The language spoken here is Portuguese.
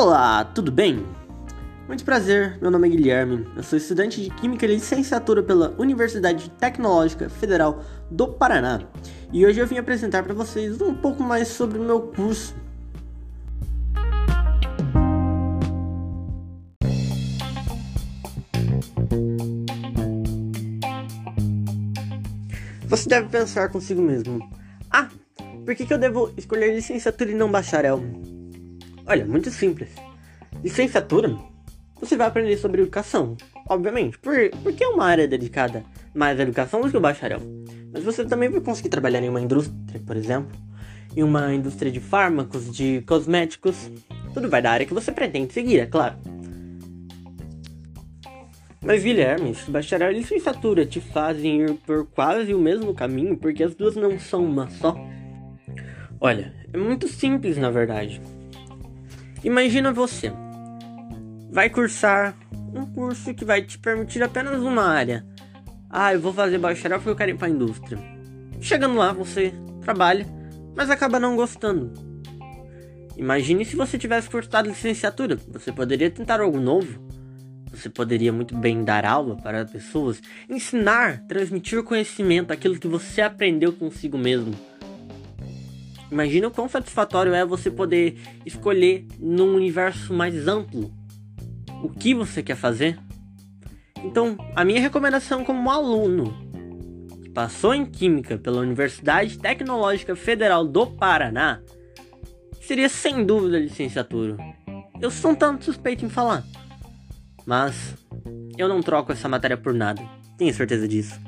Olá, tudo bem? Muito prazer, meu nome é Guilherme, eu sou estudante de Química e Licenciatura pela Universidade Tecnológica Federal do Paraná e hoje eu vim apresentar para vocês um pouco mais sobre o meu curso. Você deve pensar consigo mesmo: Ah, por que, que eu devo escolher licenciatura e não bacharel? Olha, muito simples. Licenciatura, você vai aprender sobre educação, obviamente, por, porque é uma área dedicada mais à educação do que o bacharel. Mas você também vai conseguir trabalhar em uma indústria, por exemplo, em uma indústria de fármacos, de cosméticos. Tudo vai da área que você pretende seguir, é claro. Mas Guilherme, bacharel e licenciatura te fazem ir por quase o mesmo caminho, porque as duas não são uma só. Olha, é muito simples na verdade. Imagina você vai cursar um curso que vai te permitir apenas uma área. Ah, eu vou fazer bacharel porque eu quero ir para a indústria. Chegando lá, você trabalha, mas acaba não gostando. Imagine se você tivesse cursado licenciatura. Você poderia tentar algo novo. Você poderia muito bem dar aula para pessoas, ensinar, transmitir conhecimento, aquilo que você aprendeu consigo mesmo. Imagina o quão satisfatório é você poder escolher num universo mais amplo o que você quer fazer. Então, a minha recomendação como aluno que passou em Química pela Universidade Tecnológica Federal do Paraná seria sem dúvida a licenciatura. Eu sou um tanto suspeito em falar, mas eu não troco essa matéria por nada, tenho certeza disso.